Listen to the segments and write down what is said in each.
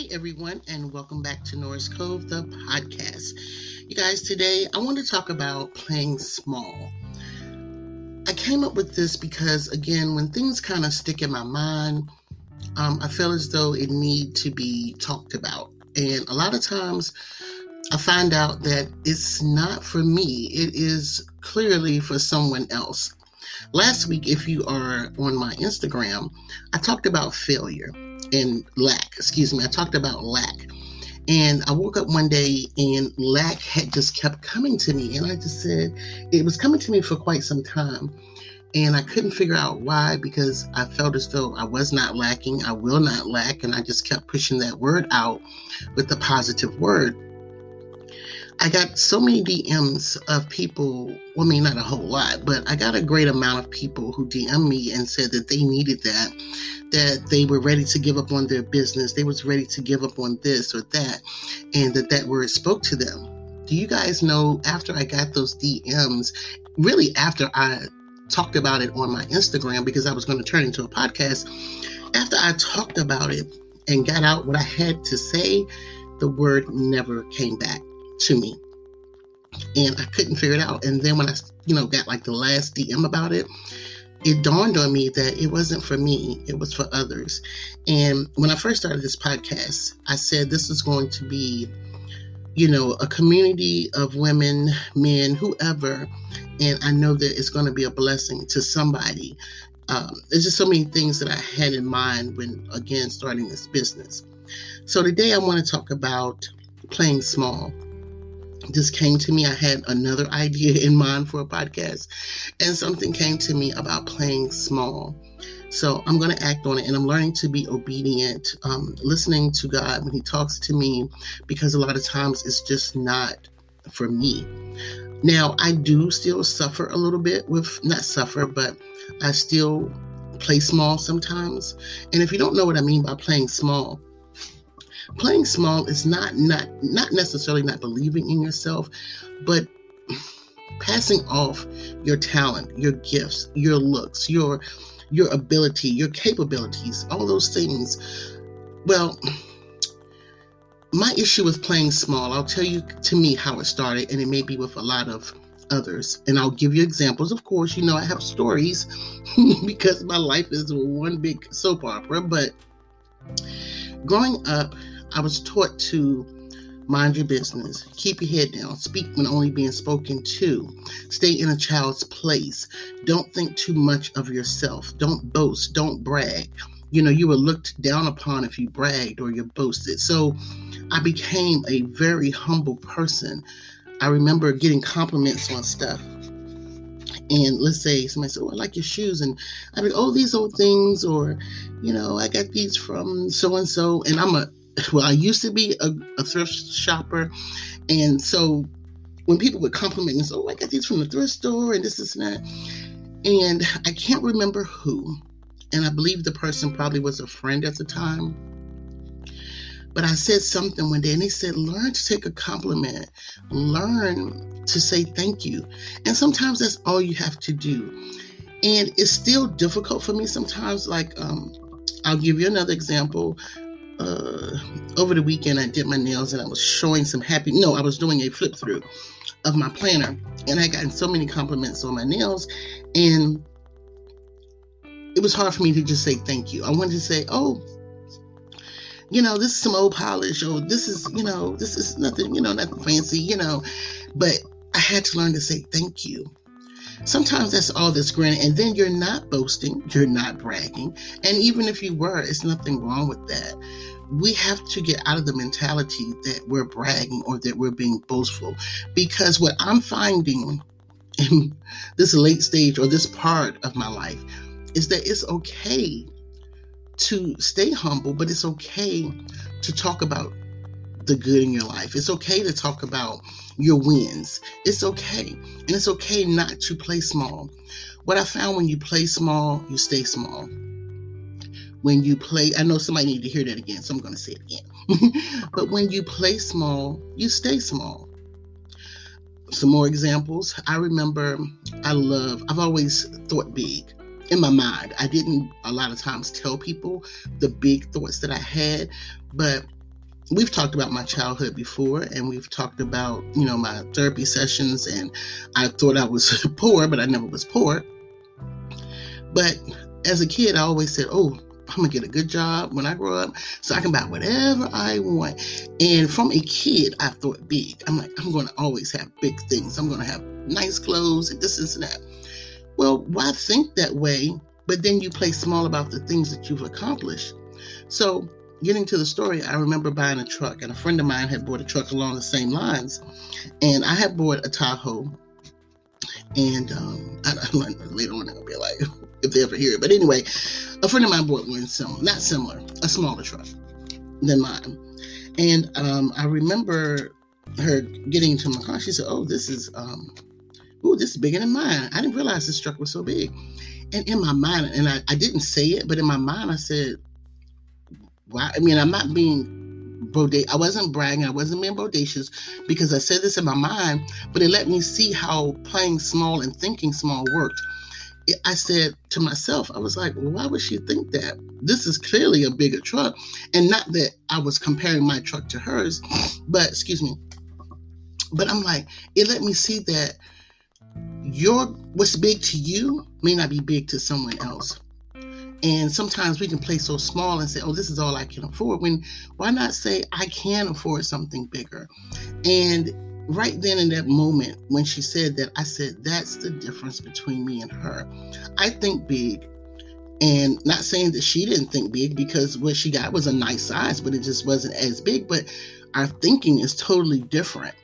Hey everyone, and welcome back to Norris Cove, the podcast. You guys, today I want to talk about playing small. I came up with this because, again, when things kind of stick in my mind, um, I feel as though it need to be talked about. And a lot of times, I find out that it's not for me. It is clearly for someone else. Last week, if you are on my Instagram, I talked about failure and lack. Excuse me. I talked about lack. And I woke up one day and lack had just kept coming to me. And I just said, it was coming to me for quite some time. And I couldn't figure out why because I felt as though I was not lacking. I will not lack. And I just kept pushing that word out with the positive word. I got so many DMs of people, well, I mean, not a whole lot, but I got a great amount of people who DM me and said that they needed that, that they were ready to give up on their business, they was ready to give up on this or that, and that that word spoke to them. Do you guys know after I got those DMs, really after I talked about it on my Instagram because I was going to turn into a podcast, after I talked about it and got out what I had to say, the word never came back to me. And I couldn't figure it out. And then when I, you know, got like the last DM about it, it dawned on me that it wasn't for me, it was for others. And when I first started this podcast, I said this is going to be, you know, a community of women, men, whoever. And I know that it's going to be a blessing to somebody. Um, there's just so many things that I had in mind when, again, starting this business. So today I want to talk about playing small just came to me. I had another idea in mind for a podcast, and something came to me about playing small. So I'm going to act on it, and I'm learning to be obedient, um, listening to God when He talks to me, because a lot of times it's just not for me. Now, I do still suffer a little bit with, not suffer, but I still play small sometimes. And if you don't know what I mean by playing small, playing small is not not not necessarily not believing in yourself, but passing off your talent, your gifts, your looks, your your ability, your capabilities, all those things. Well, my issue with playing small, I'll tell you to me how it started, and it may be with a lot of others. And I'll give you examples. Of course, you know, I have stories because my life is one big soap opera, but growing up, I was taught to mind your business, keep your head down, speak when only being spoken to, stay in a child's place, don't think too much of yourself, don't boast, don't brag. You know, you were looked down upon if you bragged or you boasted. So I became a very humble person. I remember getting compliments on stuff and let's say somebody said, "Oh, I like your shoes," and I mean, "Oh, these old things," or you know, I got these from so and so, and I'm a well, I used to be a, a thrift shopper, and so when people would compliment me, "Oh, I got these from the thrift store," and this, is that, and I can't remember who, and I believe the person probably was a friend at the time. But I said something one day, and they said, "Learn to take a compliment. Learn to say thank you." And sometimes that's all you have to do. And it's still difficult for me sometimes. Like, um, I'll give you another example uh, over the weekend I did my nails and I was showing some happy. No, I was doing a flip through of my planner, and I got so many compliments on my nails, and it was hard for me to just say thank you. I wanted to say, oh. You know, this is some old polish, or this is, you know, this is nothing, you know, nothing fancy, you know. But I had to learn to say thank you. Sometimes that's all that's granted, and then you're not boasting, you're not bragging. And even if you were, it's nothing wrong with that we have to get out of the mentality that we're bragging or that we're being boastful. Because what I'm finding in this late stage or this part of my life is that it's okay to stay humble, but it's okay to talk about the good in your life. It's okay to talk about your wins. It's okay. And it's okay not to play small. What I found when you play small, you stay small when you play, I know somebody need to hear that again, so I'm going to say it again. but when you play small, you stay small. Some more examples. I remember I love, I've always thought big in my mind. I didn't a lot of times tell people the big thoughts that I had, but we've talked about my childhood before and we've talked about you know my therapy sessions and i thought i was poor but i never was poor. But as a kid i always said oh i'm gonna get a good job when i grow up so i can buy whatever i want. And from a kid i thought big. I'm like i'm gonna always have big things. I'm gonna have nice clothes and this and that well why think that way but then you play small about the things that you've accomplished so getting to the story, I remember buying a truck, and a friend of mine had bought a truck along the same lines, and I had bought a Tahoe. And um, I, later on they'll be like, if they ever hear it. But anyway, a friend of mine bought one similar, not similar, a smaller truck than mine. And um, I remember her getting to my car. She said, "Oh, this is um, oh, this is bigger than mine. I didn't realize this truck was so big." And in my mind, and I, I didn't say it, but in my mind, I said, why? I mean, I'm not being bodacious. I wasn't bragging. I wasn't being bodacious because I said this in my mind, but it let me see how playing small and thinking small worked. I said to myself, I was like, well, why would she think that? This is clearly a bigger truck. And not that I was comparing my truck to hers, but excuse me. But I'm like, it let me see that your what's big to you may not be big to someone else. And sometimes we can play so small and say, oh, this is all I can afford. When why not say, I can afford something bigger? And right then in that moment, when she said that, I said, that's the difference between me and her. I think big. And not saying that she didn't think big because what she got was a nice size, but it just wasn't as big. But our thinking is totally different.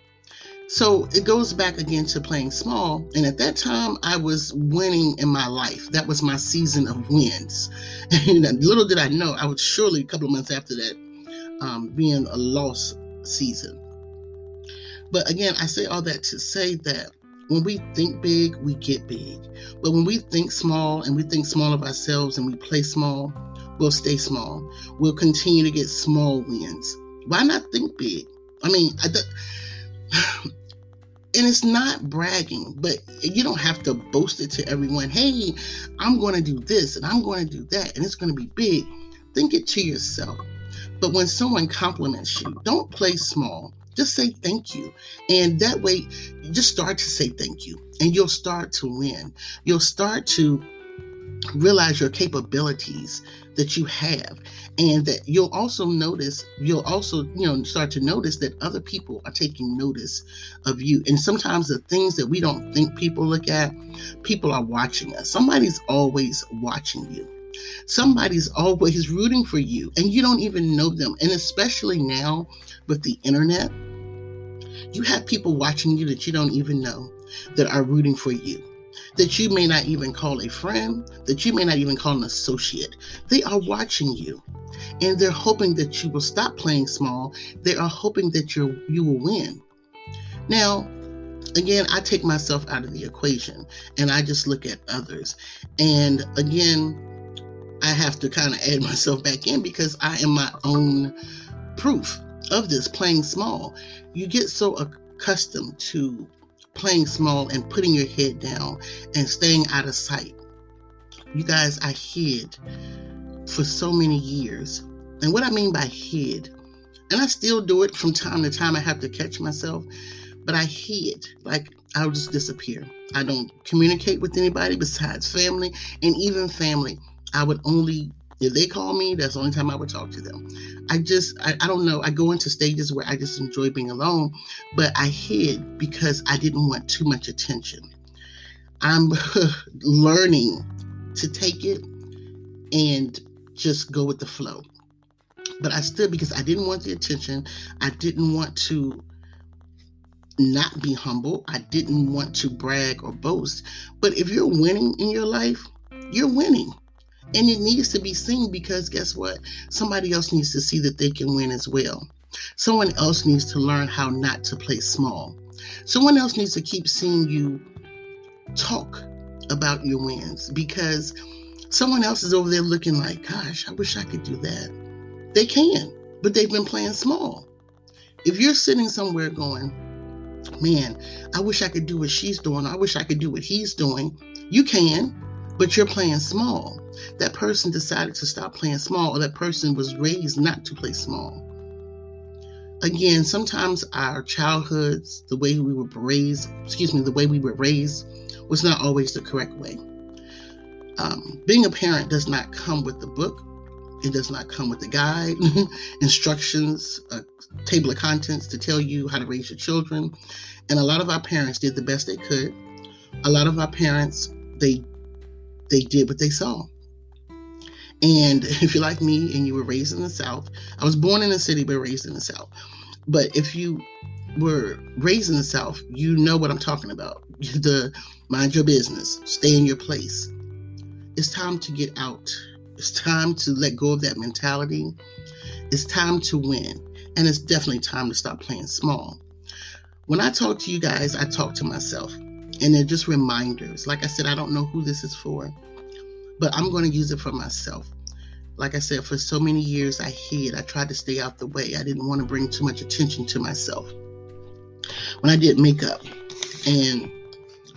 So it goes back again to playing small. And at that time, I was winning in my life. That was my season of wins. And little did I know, I would surely, a couple of months after that, um, being a loss season. But again, I say all that to say that when we think big, we get big. But when we think small and we think small of ourselves and we play small, we'll stay small. We'll continue to get small wins. Why not think big? I mean, I, and it's not bragging, but you don't have to boast it to everyone. Hey, I'm going to do this and I'm going to do that, and it's going to be big. Think it to yourself. But when someone compliments you, don't play small. Just say thank you. And that way, just start to say thank you. And you'll start to win. You'll start to realize your capabilities that you have. And that you'll also notice you'll also you know start to notice that other people are taking notice of you. And sometimes the things that we don't think people look at people are watching us. Somebody's always watching you. Somebody's always rooting for you and you don't even know them. And especially now with the internet you have people watching you that you don't even know that are rooting for you that you may not even call a friend, that you may not even call an associate. They are watching you and they're hoping that you will stop playing small. They are hoping that you you will win. Now, again, I take myself out of the equation and I just look at others. And again, I have to kind of add myself back in because I am my own proof of this playing small. You get so accustomed to playing small and putting your head down and staying out of sight. You guys, I hid for so many years. And what I mean by hid, and I still do it from time to time, I have to catch myself, but I hid. Like I'll just disappear. I don't communicate with anybody besides family, and even family. I would only if they call me, that's the only time I would talk to them. I just, I, I don't know. I go into stages where I just enjoy being alone, but I hid because I didn't want too much attention. I'm learning to take it and just go with the flow. But I still, because I didn't want the attention, I didn't want to not be humble, I didn't want to brag or boast. But if you're winning in your life, you're winning. And it needs to be seen because guess what? Somebody else needs to see that they can win as well. Someone else needs to learn how not to play small. Someone else needs to keep seeing you talk about your wins because someone else is over there looking like, gosh, I wish I could do that. They can, but they've been playing small. If you're sitting somewhere going, man, I wish I could do what she's doing, I wish I could do what he's doing, you can but you're playing small. That person decided to stop playing small, or that person was raised not to play small. again, sometimes our childhoods, the way we were raised, excuse me, the way we were raised was not always the correct way. Um, being a parent does not come with the book. It does not come with the guide, instructions, a table of contents to tell you how to raise your children. And a lot of our parents did the best they could. A lot of our parents, they they did what they saw. And if you're like me and you were raised in the South, I was born in the city but raised in the South. But if you were raised in the South, you know what I'm talking about. The mind your business, stay in your place. It's time to get out. It's time to let go of that mentality. It's time to win. And it's definitely time to stop playing small. When I talk to you guys, I talk to myself. And they're just reminders. Like I said, I don't know who this is for, but I'm going to use it for myself. Like I said, for so many years, I hid. I tried to stay out the way. I didn't want to bring too much attention to myself. When I did makeup and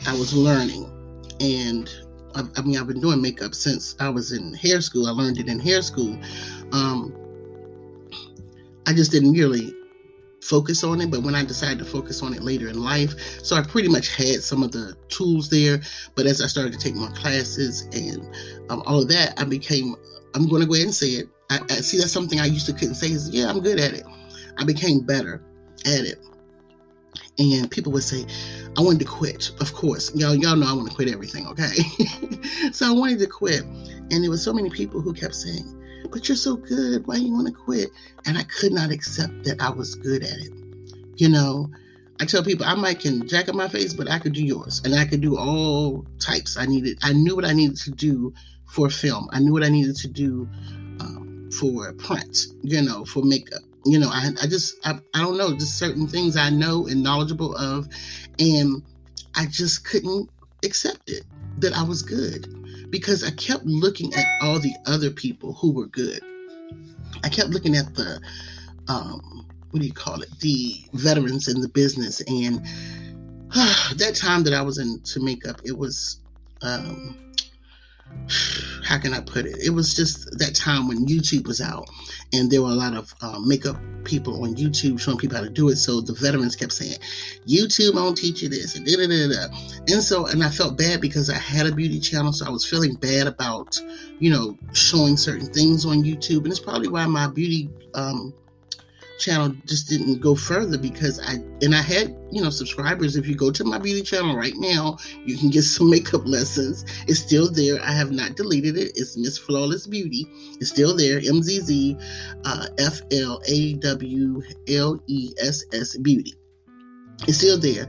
I was learning, and I, I mean, I've been doing makeup since I was in hair school. I learned it in hair school. Um, I just didn't really focus on it, but when I decided to focus on it later in life, so I pretty much had some of the tools there. But as I started to take more classes and um, all of that, I became I'm going to go ahead and say it. I, I, see that's something I used to couldn't say is yeah I'm good at it. I became better at it, and people would say I wanted to quit. Of course, y'all y'all know I want to quit everything. Okay, so I wanted to quit, and there was so many people who kept saying, "But you're so good. Why you want to quit?" And I could not accept that I was good at it. You know, I tell people I might can jack up my face, but I could do yours, and I could do all types. I needed. I knew what I needed to do for film. I knew what I needed to do um, for print, you know, for makeup. You know, I, I just, I, I don't know, just certain things I know and knowledgeable of. And I just couldn't accept it that I was good because I kept looking at all the other people who were good. I kept looking at the, um, what do you call it? The veterans in the business. And uh, that time that I was into makeup, it was, um, how can I put it? It was just that time when YouTube was out, and there were a lot of uh, makeup people on YouTube showing people how to do it. So the veterans kept saying, "YouTube won't teach you this," and da da da da. And so, and I felt bad because I had a beauty channel, so I was feeling bad about, you know, showing certain things on YouTube, and it's probably why my beauty um, channel just didn't go further because I and I had you know subscribers. If you go to my beauty channel right now, you can get some makeup lessons. It's still there. I have not deleted it. It's Miss Flawless Beauty. It's still there. M Z Z uh, F L A W L E S S Beauty. It's still there.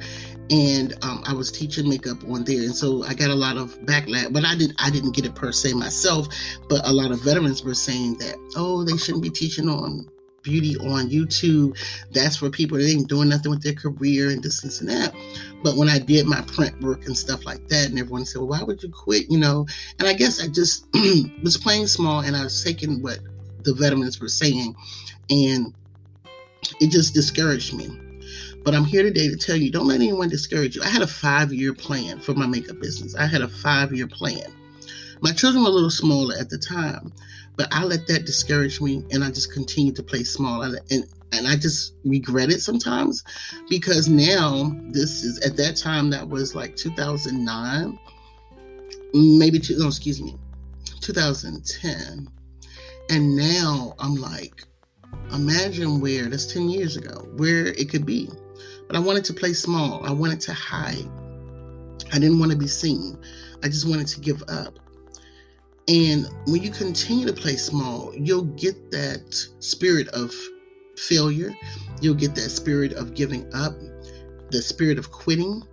And um, I was teaching makeup on there, and so I got a lot of backlash. But I didn't, I didn't get it per se myself. But a lot of veterans were saying that oh they shouldn't be teaching on beauty on YouTube. That's for people that ain't doing nothing with their career and this, this and that. But when I did my print work and stuff like that, and everyone said, Well, why would you quit? You know, and I guess I just was playing small and I was taking what the veterans were saying, and it just discouraged me. But I'm here today to tell you don't let anyone discourage you. I had a five year plan for my makeup business, I had a five year plan. My children were a little smaller at the time, but I let that discourage me and I just continued to play small. And, and I just regret it sometimes because now this is at that time that was like 2009, maybe two, no, excuse me, 2010. And now I'm like, imagine where that's 10 years ago, where it could be. But I wanted to play small. I wanted to hide. I didn't want to be seen. I just wanted to give up. And when you continue to play small, you'll get that spirit of failure. You'll get that spirit of giving up, the spirit of quitting.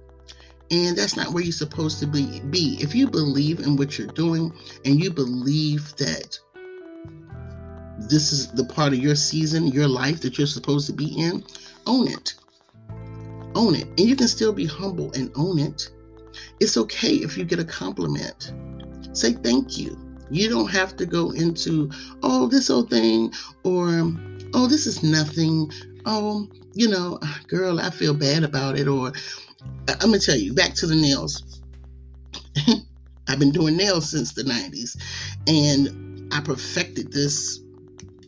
And that's not where you're supposed to be. be. If you believe in what you're doing and you believe that this is the part of your season, your life that you're supposed to be in, own it. Own it. And you can still be humble and own it. It's okay if you get a compliment. Say thank you. You don't have to go into, oh, this old thing, or, oh, this is nothing. Oh, you know, girl, I feel bad about it. Or, I'm going to tell you, back to the nails. I've been doing nails since the 90s, and I perfected this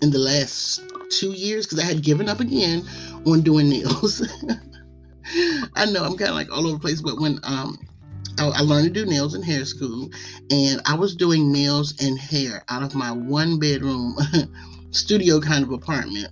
in the last two years because I had given up again on doing nails. I know I'm kind of like all over the place, but when um I, learned to do nails in hair school, and I was doing nails and hair out of my one bedroom studio kind of apartment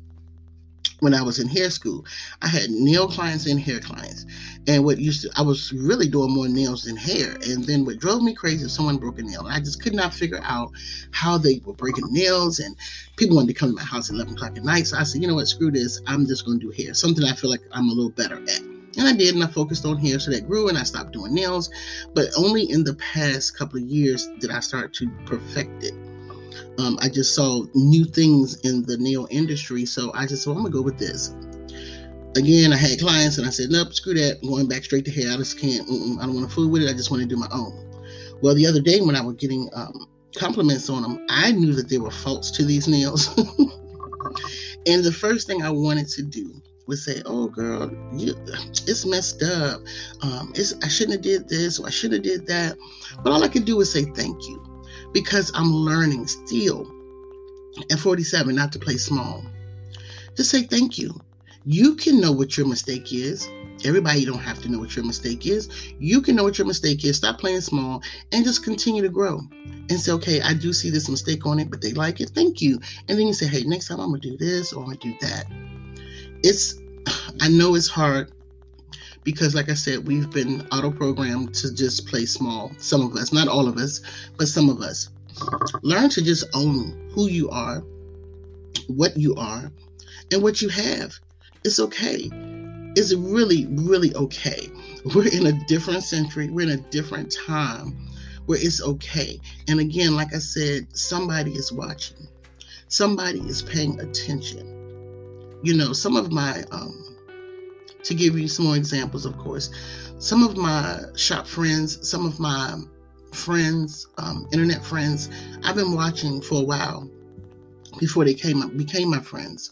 when I was in hair school. I had nail clients and hair clients. And what used to, I was really doing more nails than hair. And then what drove me crazy is someone broke a nail. And I just could not figure out how they were breaking nails. And people wanted to come to my house at 11 o'clock at night. So I said, you know what, screw this. I'm just going to do hair, something I feel like I'm a little better at. And I did, and I focused on hair, so that grew, and I stopped doing nails. But only in the past couple of years did I start to perfect it um, I just saw new things in the nail industry. So I just said, well, I'm to go with this. Again, I had clients and I said, nope, screw that. I'm going back straight to hair. I just can't, I don't want to fool with it. I just want to do my own. Well, the other day when I was getting um, compliments on them, I knew that there were faults to these nails. and the first thing I wanted to do was say, "Oh, girl, you, it's messed up. Um, it's, I shouldn't have did this, or I shouldn't have did that." But all I could do was say, "Thank you." because I'm learning still at 47 not to play small. Just say thank you. You can know what your mistake is. Everybody don't have to know what your mistake is. You can know what your mistake is. Stop playing small and just continue to grow. And say, okay, I do see this mistake on it, but they like it. Thank you. And then you say, hey, next time I'm gonna do this or I'm gonna do that. It's I know it's hard because, like I said, we've been auto programmed to just play small. Some of us, not all of us, but some of us. Learn to just own who you are, what you are, and what you have. It's okay. It's really, really okay. We're in a different century, we're in a different time where it's okay. And again, like I said, somebody is watching, somebody is paying attention. You know, some of my um, to give you some more examples, of course. Some of my shop friends, some of my friends, um, internet friends, I've been watching for a while before they came up, became my friends.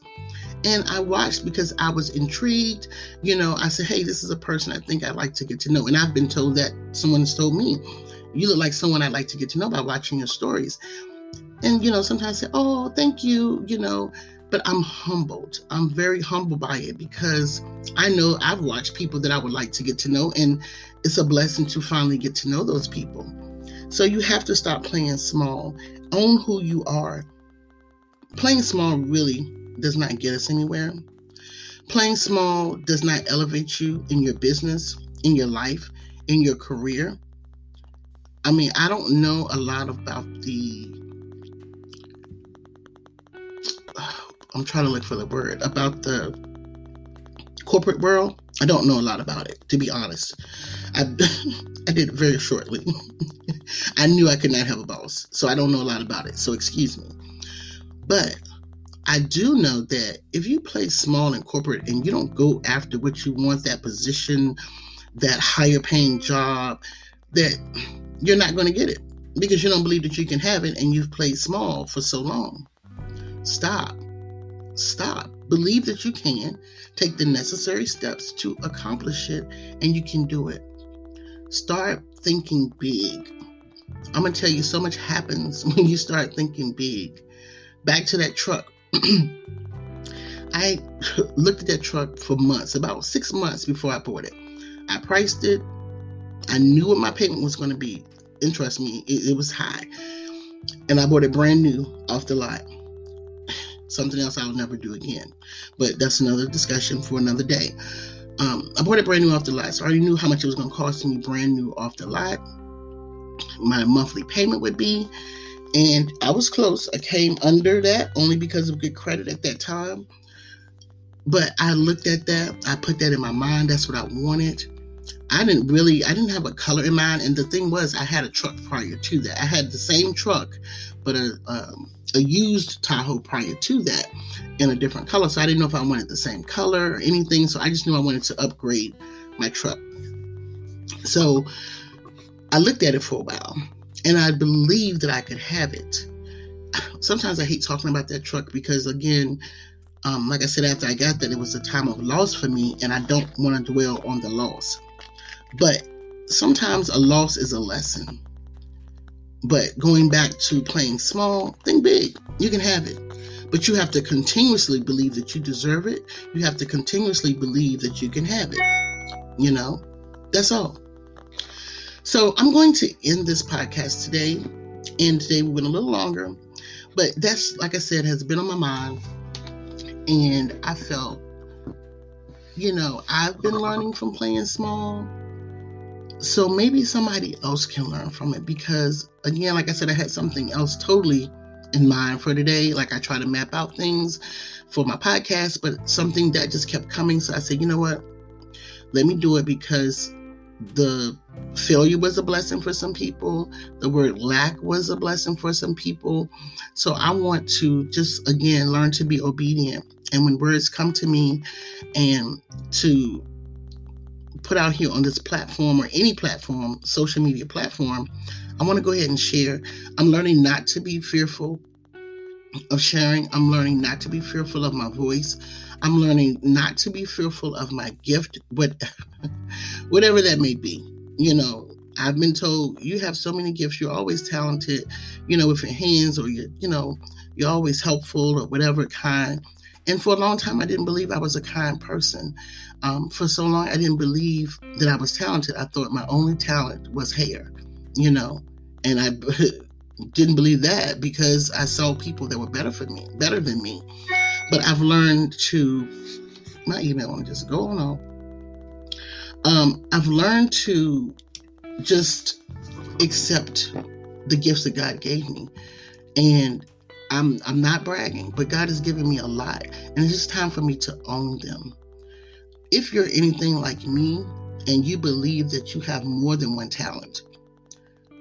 And I watched because I was intrigued. You know, I said, hey, this is a person I think I'd like to get to know. And I've been told that someone has told me, you look like someone I'd like to get to know by watching your stories. And, you know, sometimes I say, oh, thank you, you know, but I'm humbled. I'm very humbled by it because I know I've watched people that I would like to get to know, and it's a blessing to finally get to know those people. So you have to stop playing small, own who you are. Playing small really does not get us anywhere. Playing small does not elevate you in your business, in your life, in your career. I mean, I don't know a lot about the I'm trying to look for the word about the corporate world. I don't know a lot about it, to be honest. I, I did very shortly. I knew I could not have a boss, so I don't know a lot about it. So excuse me. But I do know that if you play small in corporate and you don't go after what you want, that position, that higher paying job, that you're not going to get it because you don't believe that you can have it and you've played small for so long. Stop. Stop. Believe that you can. Take the necessary steps to accomplish it, and you can do it. Start thinking big. I'm going to tell you, so much happens when you start thinking big. Back to that truck. I looked at that truck for months, about six months before I bought it. I priced it. I knew what my payment was going to be. And trust me, it, it was high. And I bought it brand new off the lot something else I'll never do again. But that's another discussion for another day. Um, I bought it brand new off the lot, so I already knew how much it was going to cost me brand new off the lot. My monthly payment would be, and I was close. I came under that only because of good credit at that time. But I looked at that, I put that in my mind. That's what I wanted. I didn't really, I didn't have a color in mind. And the thing was, I had a truck prior to that. I had the same truck, but a, um, a used Tahoe prior to that in a different color. So I didn't know if I wanted the same color or anything. So I just knew I wanted to upgrade my truck. So I looked at it for a while and I believed that I could have it. Sometimes I hate talking about that truck because, again, um, like I said, after I got that, it was a time of loss for me, and I don't want to dwell on the loss. But sometimes a loss is a lesson. But going back to playing small, think big. You can have it. But you have to continuously believe that you deserve it. You have to continuously believe that you can have it. You know, that's all. So I'm going to end this podcast today. And today we went a little longer. But that's, like I said, has been on my mind. And I felt, you know, I've been learning from playing small. So maybe somebody else can learn from it because, again, like I said, I had something else totally in mind for today. Like I try to map out things for my podcast, but something that just kept coming. So I said, you know what? Let me do it because the failure was a blessing for some people. The word lack was a blessing for some people. So I want to just, again, learn to be obedient. And when words come to me and to put out here on this platform or any platform, social media platform, I want to go ahead and share. I'm learning not to be fearful of sharing. I'm learning not to be fearful of my voice. I'm learning not to be fearful of my gift, what, whatever that may be. You know, I've been told you have so many gifts. You're always talented, you know, with your hands or you, you know, you're always helpful or whatever kind. And for a long time, I didn't believe I was a kind person. Um, for so long, I didn't believe that I was talented. I thought my only talent was hair you know, and I didn't believe that because I saw people that were better for me, better than me. But I've learned to my email I'm just go on. Um, I've learned to just accept the gifts that God gave me, and I'm I'm not bragging, but God has given me a lot, and it's just time for me to own them. If you're anything like me and you believe that you have more than one talent,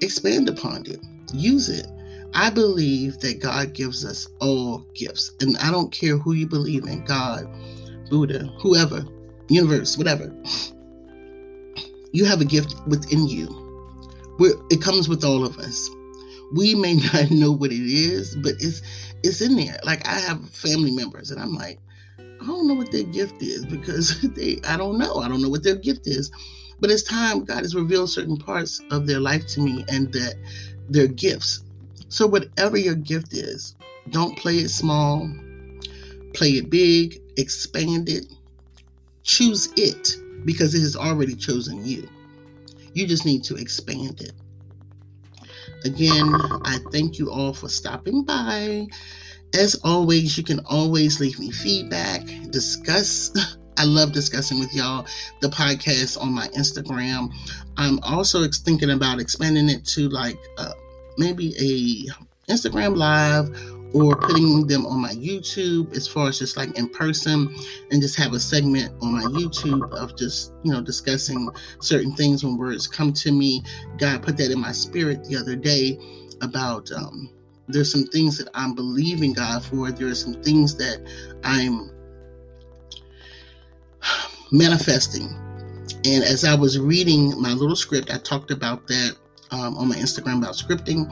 expand upon it, use it. I believe that God gives us all gifts, and I don't care who you believe in God, Buddha, whoever, universe, whatever. You have a gift within you. We're, it comes with all of us. We may not know what it is, but it's it's in there. Like I have family members, and I'm like, I don't know what their gift is because they I don't know. I don't know what their gift is. But it's time God has revealed certain parts of their life to me and that their gifts. So, whatever your gift is, don't play it small, play it big, expand it, choose it because it has already chosen you. You just need to expand it. Again, I thank you all for stopping by. As always, you can always leave me feedback, discuss I love discussing with y'all the podcast on my Instagram. I'm also thinking about expanding it to like uh, maybe a Instagram live or putting them on my YouTube as far as just like in person and just have a segment on my YouTube of just, you know, discussing certain things when words come to me. God put that in my spirit the other day about um, there's some things that I'm believing God for. There are some things that I'm manifesting. And as I was reading my little script, I talked about that um, on my Instagram about scripting.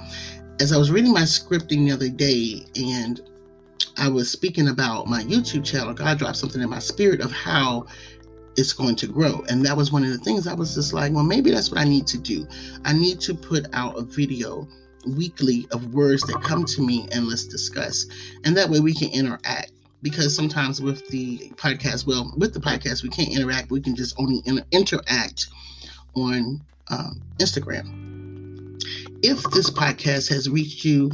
As I was reading my scripting the other day, and I was speaking about my YouTube channel, God dropped something in my spirit of how it's going to grow. And that was one of the things I was just like, well, maybe that's what I need to do. I need to put out a video weekly of words that come to me and let's discuss. And that way we can interact because sometimes with the podcast, well, with the podcast, we can't interact. We can just only inter- interact on um, Instagram. If this podcast has reached you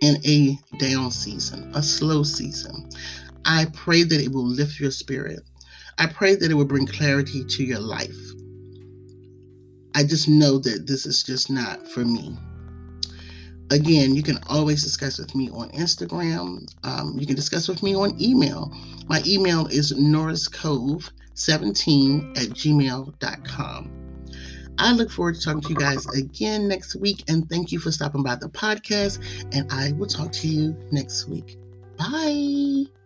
in a down season, a slow season, I pray that it will lift your spirit. I pray that it will bring clarity to your life. I just know that this is just not for me. Again, you can always discuss with me on Instagram. Um, you can discuss with me on email. My email is norriscove17 at gmail.com. I look forward to talking to you guys again next week. And thank you for stopping by the podcast. And I will talk to you next week. Bye.